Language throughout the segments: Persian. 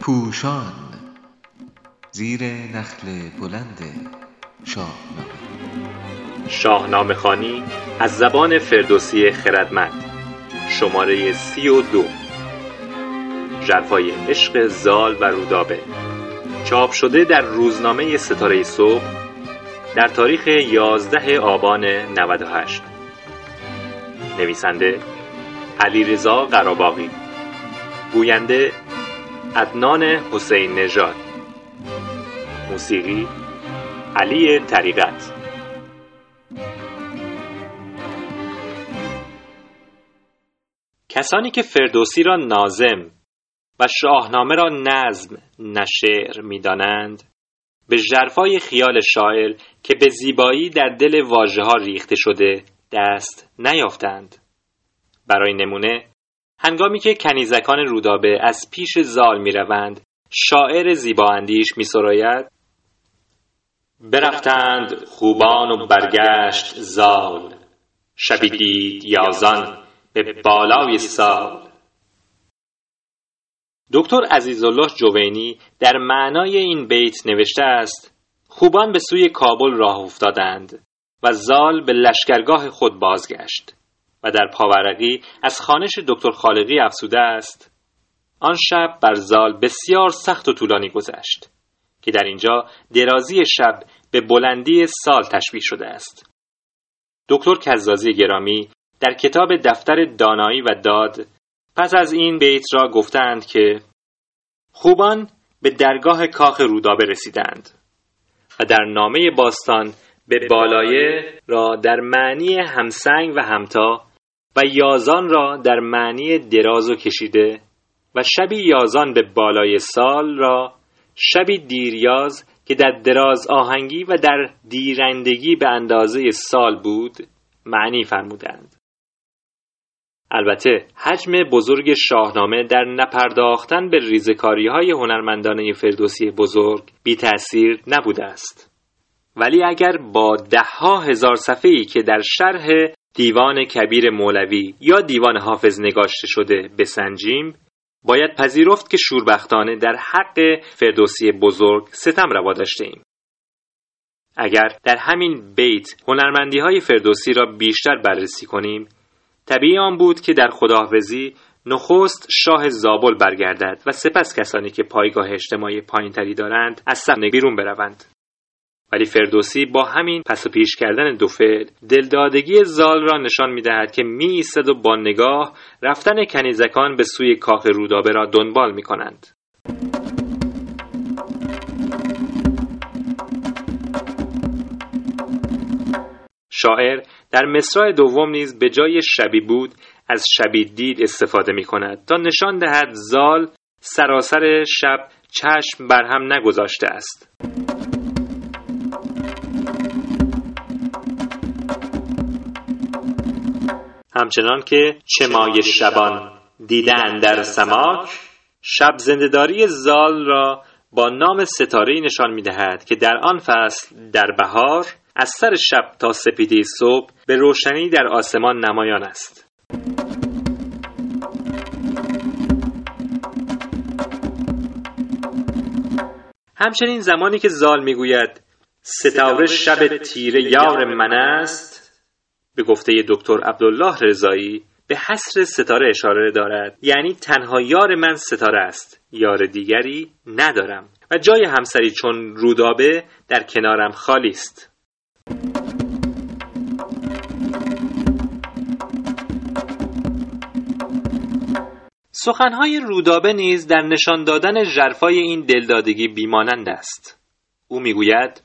پوشان زیر نخل بلند شاهنامه. شاهنامه خانی از زبان فردوسی خردمند شماره سی و دو. ژرفای عشق زال و رودابه. چاپ شده در روزنامه ستاره صبح در تاریخ 11 آبان 98 نویسنده علیرضا قراباغی گوینده عدنان حسین نژاد. موسیقی علی طریقت. کسانی که فردوسی را نازم و شاهنامه را نظم نه شعر می‌دانند به ژرفای خیال شاعر که به زیبایی در دل واژه ها ریخته شده دست نیافتند. برای نمونه هنگامی که کنیزکان رودابه از پیش زال می‌روند شاعر زیبااندیش میسراید. برفتند خوبان و برگشت زال. شبی دید یازان به بالای سال. دکتر عزیزالله جوینی در معنای این بیت نوشته است خوبان به سوی کابل راه افتادند و زال به لشکرگاه خود بازگشت. و در پاورقی از خانش دکتر خالقی افسوده است. آن شب بر زال بسیار سخت و طولانی گذشت که در اینجا درازی شب به بلندی سال تشبیه شده است. دکتر کزازی گرامی در کتاب دفتر دانایی و داد پس از این بیت را گفتند که خوبان به درگاه کاخ رودابه رسیدند و در نامه باستان به بالایه را در معنی همسنگ و همتا و یازان را در معنی دراز و کشیده و شبی یازان به بالای سال را شبی دیریاز که در دراز آهنگی و در دیرندگی به اندازه سال بود معنی فرمودند. البته حجم بزرگ شاهنامه در نپرداختن به ریزکاری های هنرمندانه فردوسی بزرگ بی تأثیر نبوده است. ولی اگر با دهها هزار صفحه‌ای که در شرح دیوان کبیر مولوی یا دیوان حافظ نگاشته شده بسنجیم باید پذیرفت که شوربختانه در حق فردوسی بزرگ ستم روا داشته ایم. اگر در همین بیت هنرمندی های فردوسی را بیشتر بررسی کنیم طبیعی آن بود که در خداحافظی نخست شاه زابل برگردد و سپس کسانی که پایگاه اجتماعی پایینتری دارند از صحنه بیرون بروند ولی فردوسی با همین پس و پیش کردن دو فعل دلدادگی زال را نشان می‌دهد که می ایستد و با نگاه رفتن کنیزکان به سوی کاخ رودابه را دنبال می کنند. شاعر در مصرع دوم نیز به جای شبی بود از شبی دید استفاده می کند تا نشان دهد زال سراسر شب چشم بر هم نگذاشته است. همچنان که چه مای شبان دیدن در سماک شب زندهداری زال را با نام ستاره نشان می دهد که در آن فصل در بهار از سر شب تا سپیدی صبح به روشنی در آسمان نمایان است. همچنین زمانی که زال می‌گوید ستاره شب تیره یار من است به گفته دکتر عبدالله رضایی به حسر ستاره اشاره دارد. یعنی تنها یار من ستاره است. یار دیگری ندارم. و جای همسری چون رودابه در کنارم خالی است. سخنهای رودابه نیز در نشان دادن ژرفای این دلدادگی بیمانند است. او می‌گوید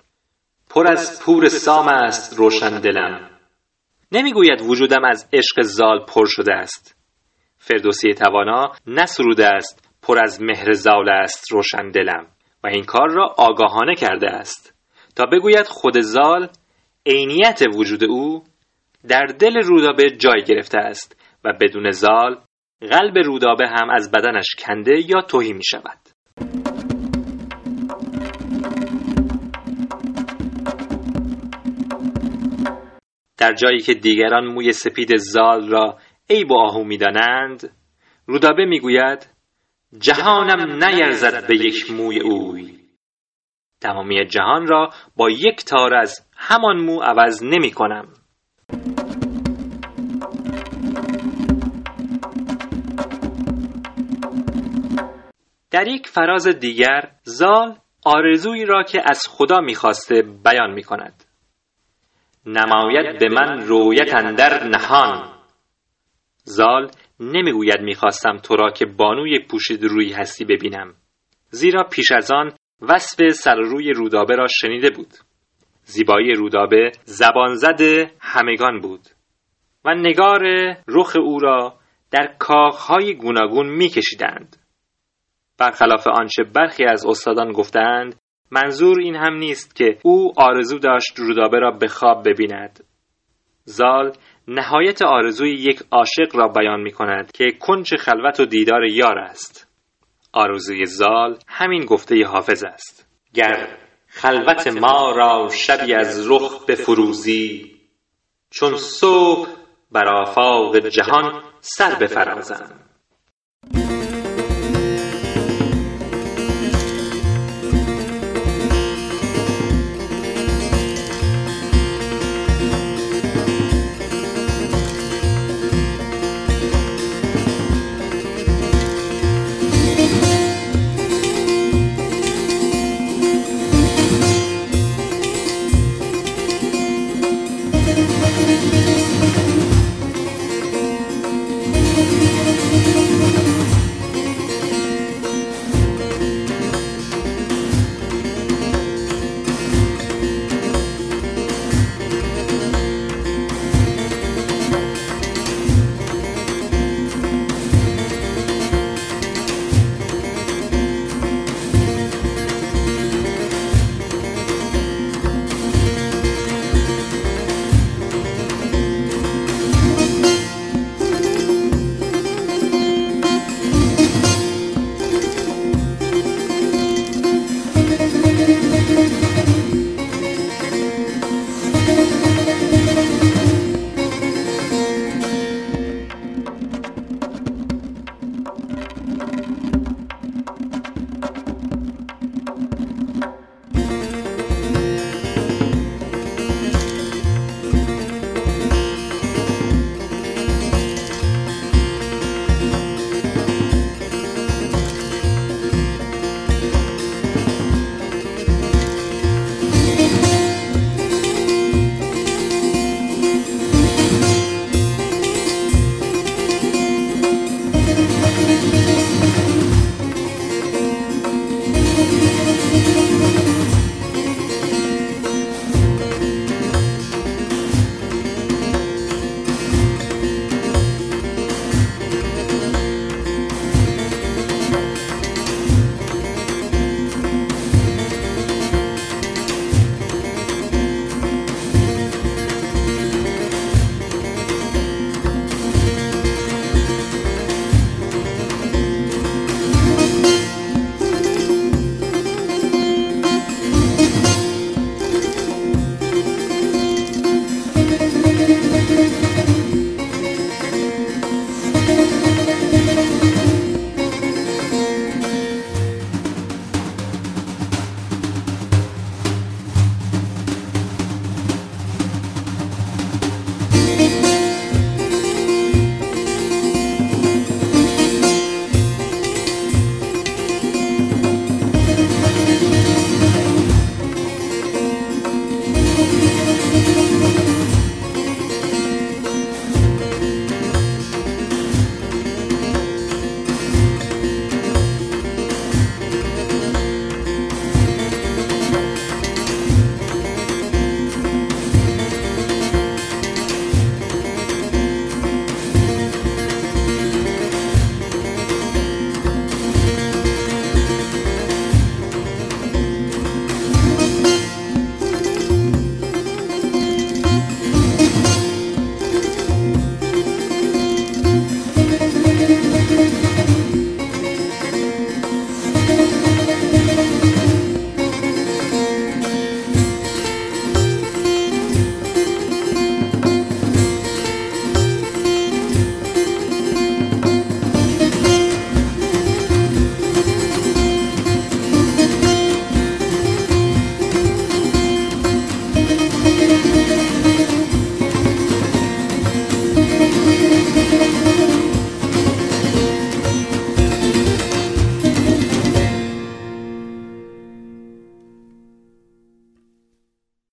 پر از پور سام است روشن دلم. نمی‌گوید وجودم از عشق زال پر شده است. فردوسی توانا نسروده است پر از مهر زال است روشن دلم و این کار را آگاهانه کرده است. تا بگوید خود زال عینیت وجود او در دل رودابه جای گرفته است و بدون زال قلب رودابه هم از بدنش کنده یا توهی می شود در جایی که دیگران موی سپید زال را عیب و آهو می‌دانند رودابه می‌گوید جهانم نیرزد به یک موی اوی. تمامی جهان را با یک تار از همان مو عوض نمی کنم. در یک فراز دیگر زال آرزویی را که از خدا می‌خواسته بیان می کند نماید به من رویت اندر نهان. زال نمی‌گوید می‌خواستم تو را که بانوی پوشید روی هستی ببینم. زیرا پیش از آن وصف سر روی رودابه را شنیده بود. زیبایی رودابه زبان زده همگان بود. و نگار رخ او را در کاخهای گوناگون میکشیدند. برخلاف آنچه برخی از استادان گفتند منظور این هم نیست که او آرزو داشت رودابه را به خواب ببیند. زال نهایت آرزوی یک عاشق را بیان می کند که کنچ خلوت و دیدار یار است. آرزوی زال همین گفته حافظ است. گر خلوت ما را شبی از رخ فروزی چون صبح بر آفاق جهان سر بفرازم.